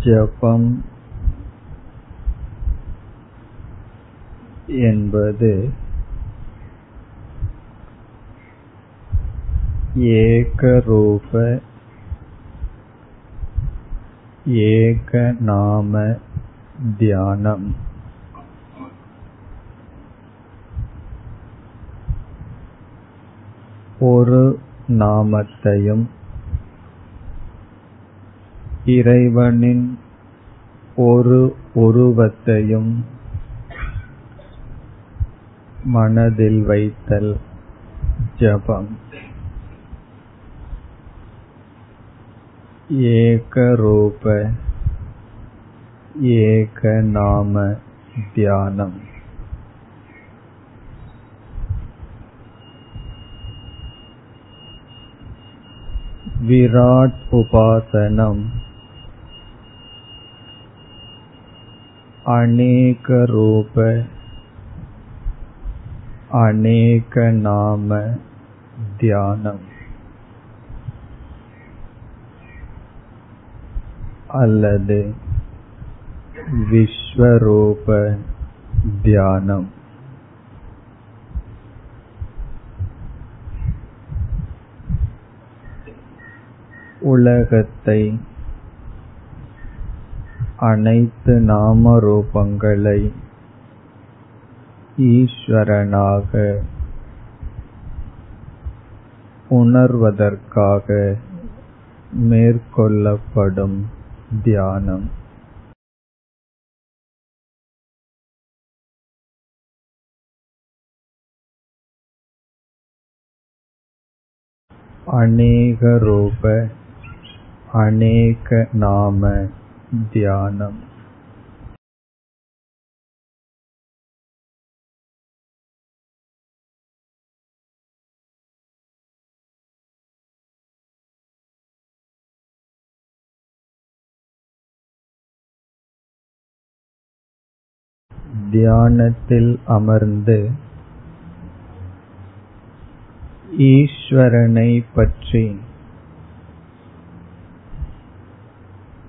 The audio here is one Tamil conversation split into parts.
ஜபம் என்பது ஏகரூப ஏகநாம தியானம். ஒரு நாமத்தையும் இறைவனின் ஒரு உருவத்தையும் மனதில் வைத்தல் ஜபம் ஏகரூப ஏகநாம தியானம் विराट् उपासनम् अनेकरूप अनेकनाम தியானம் அல்லது விஸ்வரூப தியானம் உலகத்தை அனைத்து நாம ரூபங்களை ஈஸ்வரனாக உணர்வதற்காக மேற்கொள்ளப்படும் தியானம். அநேக ரூப அநேக நாம தியானம் தியானத்தில் அமர்ந்து ஈஸ்வரனை பற்றி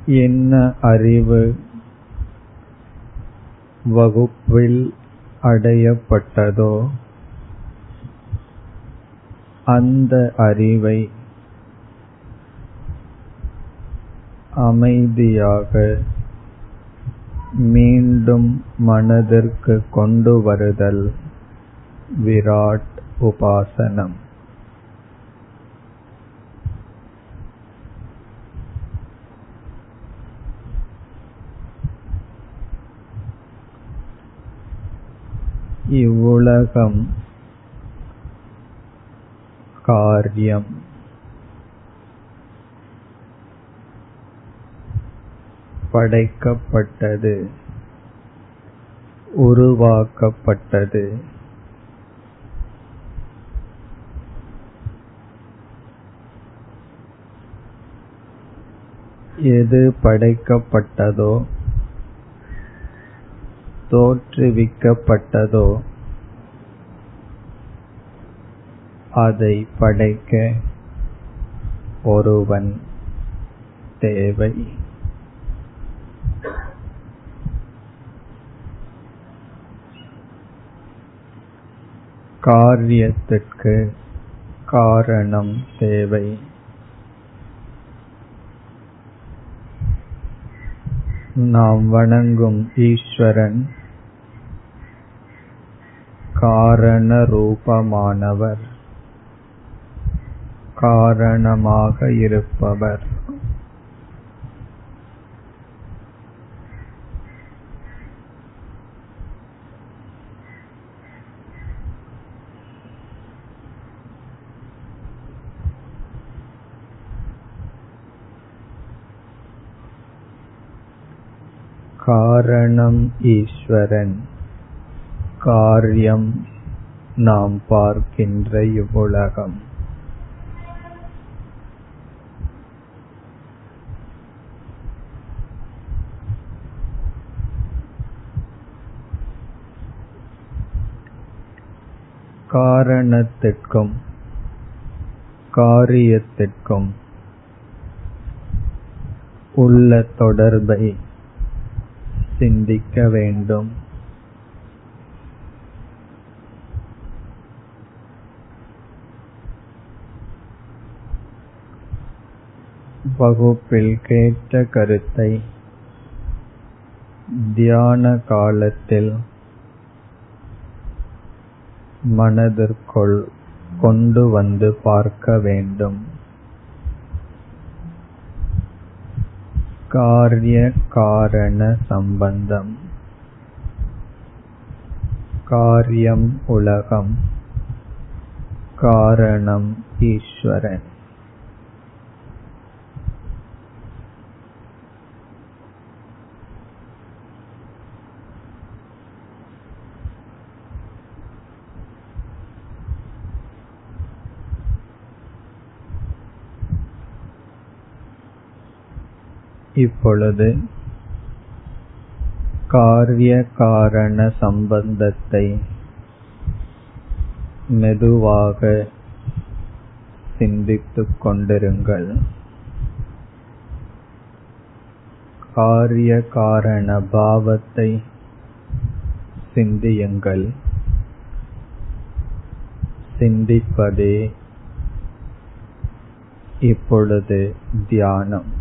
என்ன அறிவு? வகுப்பில் அடையப்பட்டதோ? அந்த அறிவை அமைதியாக மீண்டும் மனதிற்கு கொண்டு வருதல் விராட் உபாசனம். இவ்வுலகம் காரியம். படைக்கப்பட்டது. உருவாக்கப்பட்டது. எது படைக்கப்பட்டதோ தோற்றுவிக்கப்பட்டதோ அதை படைக்க ஒருவன் தேவை. காரியத்திற்கு காரணம் தேவை. நாம் வணங்கும் ஈஸ்வரன் காரண ரூபமானவர் காரணமாக இருப்பவர். காரணம் ஈஸ்வரன். காரியம் நாம் பார்க்கின்ற இவ்வுலகம். காரணத்திற்கும் காரியத்திற்கும் உள்ள தொடர்பை சிந்திக்க வேண்டும். வகுப்பில் கேட்ட கருத்தை தியான காலத்தில் மனதிற்குள் கொண்டு வந்து பார்க்க வேண்டும். காரிய காரண சம்பந்தம். காரியம் உலகம். காரணம் ஈஸ்வரன். இப்பொழுது காரிய காரண சம்பந்தத்தை மெதுவாக சிந்தித்துக் கொண்டிருங்கள். காரிய காரண பாவத்தை சிந்தியுங்கள். சிந்திப்பதே இப்பொழுது தியானம்.